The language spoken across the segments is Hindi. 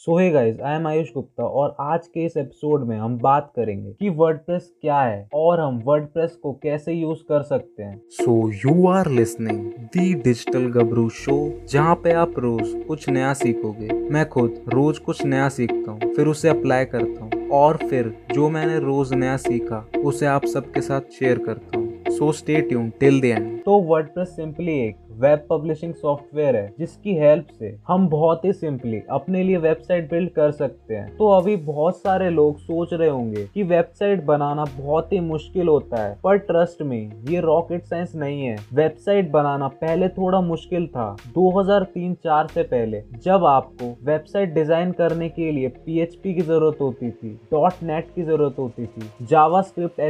So hey guys I am Ayush Gupta और आज के इस एपिसोड में हम बात करेंगे कि वर्डप्रेस क्या है और हम वर्डप्रेस को कैसे यूज़ कर सकते हैं। So you are listening the digital Gabru show जहाँ पे आप रोज कुछ नया सीखोगे। मैं खुद रोज कुछ नया सीखता हूँ फिर उसे अप्लाई करता हूँ और फिर जो मैंने रोज नया सीखा उसे आप सबके साथ शेयर करता हूँ। So stay tune till the end तो वर्डप्रेस सिंपली एक वेब पब्लिशिंग सॉफ्टवेयर है, जिसकी हेल्प से हम बहुत ही सिंपली अपने लिए वेबसाइट बिल्ड कर सकते हैं। तो अभी बहुत सारे लोग सोच रहे होंगे कि वेबसाइट बनाना बहुत ही मुश्किल होता है, पर ट्रस्ट में ये रॉकेट साइंस नहीं है। वेबसाइट बनाना पहले थोड़ा मुश्किल था 2003-4 से पहले, जब आपको वेबसाइट डिज़ाइन करने के लिए पीएचपी की ज़रूरत होती थी डॉट नेट की ज़रूरत होती थी जावा स्क्रिप्ट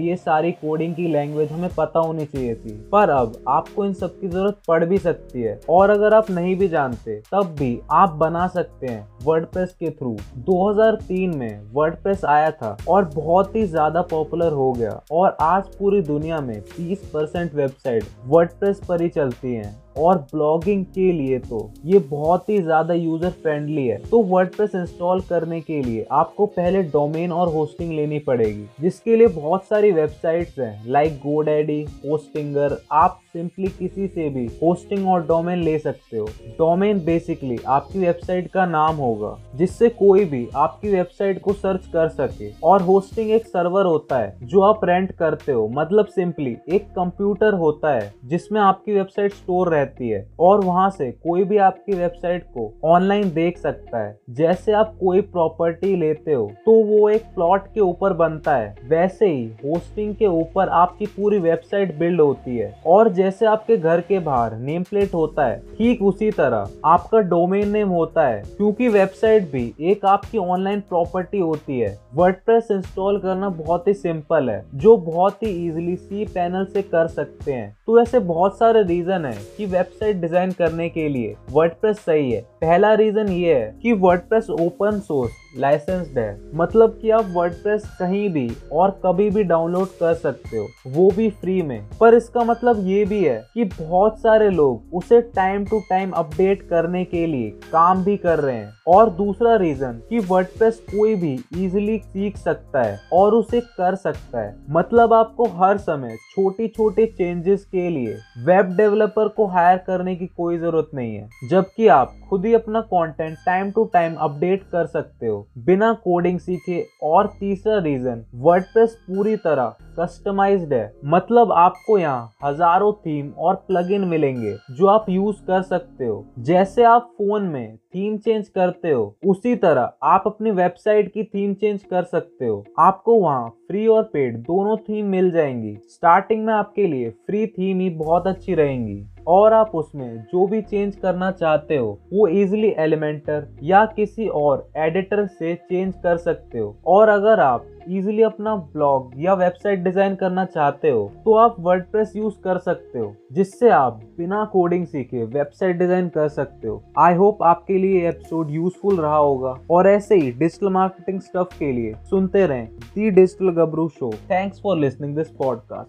ये सारी कोडिंग की लैंग्वेज हमें पता होनी चाहिए थी। पर अब आपको इन सब की ज़रूरत ज़रूरत पड़ भी सकती है। और अगर आप नहीं भी जानते, तब भी आप बना सकते हैं वर्डप्रेस के थ्रू। 2003 में वर्डप्रेस आया था और बहुत ही ज़्यादा पॉपुलर हो गया। और आज पूरी दुनिया में 30 परसेंट वेबसाइट वर्डप्रेस पर ही चलती हैं। और ब्लॉगिंग के लिए तो ये बहुत ही ज़्यादा यूज़र फ्रेंडली है। तो वर्डप्रेस इंस्टॉल करने के लिए आपको पहले डोमेन और होस्टिंग लेनी पड़ेगी, जिसके लिए बहुत सारी वेबसाइट्स हैं लाइक गोडेडी होस्टिंगर आप सिंपली किसी से भी होस्टिंग और डोमेन ले सकते हो। डोमेन बेसिकली आपकी वेबसाइट का नाम होगा, जिससे कोई भी आपकी वेबसाइट को सर्च कर सके। और होस्टिंग एक सर्वर होता है, जो आप रेंट करते हो। मतलब सिंपली एक कंप्यूटर होता है, जिसमें आपकी वेबसाइट स्टोर रहती है। और वहाँ से कोई भी आपकी वेबसाइट को ऑनलाइन देख सकता है। जैसे आप कोई प्रॉपर्टी लेते हो तो वो एक प्लॉट के ऊपर बनता है। वैसे ही होस्टिंग के ऊपर आपकी पूरी वेबसाइट बिल्ड होती है। और जैसे आपके घर के बाहर नेम प्लेट होता है, ठीक उसी तरह आपका डोमेन नेम होता है। क्योंकि वेबसाइट भी एक आपकी ऑनलाइन प्रॉपर्टी होती है। वर्डप्रेस इंस्टॉल करना बहुत ही सिंपल है, जो बहुत ही इजीली सी पैनल से कर सकते हैं। तो ऐसे बहुत सारे रीजन है कि वेबसाइट डिज़ाइन करने के लिए वर्डप्रेस सही है। पहला रीजन ये है कि वर्डप्रेस ओपन सोर्स लाइसेंस्ड है। मतलब कि आप वर्डप्रेस कहीं भी और कभी भी डाउनलोड कर सकते हो, वो भी फ्री में। पर इसका मतलब ये भी है कि बहुत सारे लोग उसे टाइम टू टाइम अपडेट करने के लिए काम भी कर रहे हैं। और दूसरा रीजन कि वर्डप्रेस कोई भी इजीली सीख सकता है और उसे कर सकता है। मतलब आपको हर समय छोटे छोटे चेंजेस के लिए वेब डेवलपर को हायर करने की कोई ज़रूरत नहीं है। जबकि आप खुद ही अपना content time to time update कर सकते बिना कोडिंग सीखे और तीसरा रीजन वर्डप्रेस पूरी तरह कस्टमाइज्ड है। मतलब आपको यहाँ हज़ारों थीम और प्लगइन मिलेंगे जो आप यूज़ कर सकते हो। जैसे आप फ़ोन में थीम चेंज करते हो, उसी तरह आप अपनी वेबसाइट की थीम चेंज कर सकते हो। आपको वहाँ फ्री और पेड दोनों थीम मिल जाएँगी। स्टार्टिंग में आपके लिए फ्री थीम ही बहुत अच्छी रहेंगी। और आप उसमें जो भी चेंज करना चाहते हो, वो इजिली एलिमेंटर या किसी और एडिटर से चेंज कर सकते हो। और अगर आप इजिली अपना ब्लॉग या वेबसाइट डिज़ाइन करना चाहते हो तो आप वर्डप्रेस यूज़ कर सकते हो, जिससे आप बिना कोडिंग सीखे वेबसाइट डिज़ाइन कर सकते हो। आई होप आपके लिए एपिसोड यूजफुल रहा होगा। और ऐसे ही डिजिटल मार्केटिंग स्टफ़ के लिए सुनते रहें the digital Gabru show thanks for listening this podcast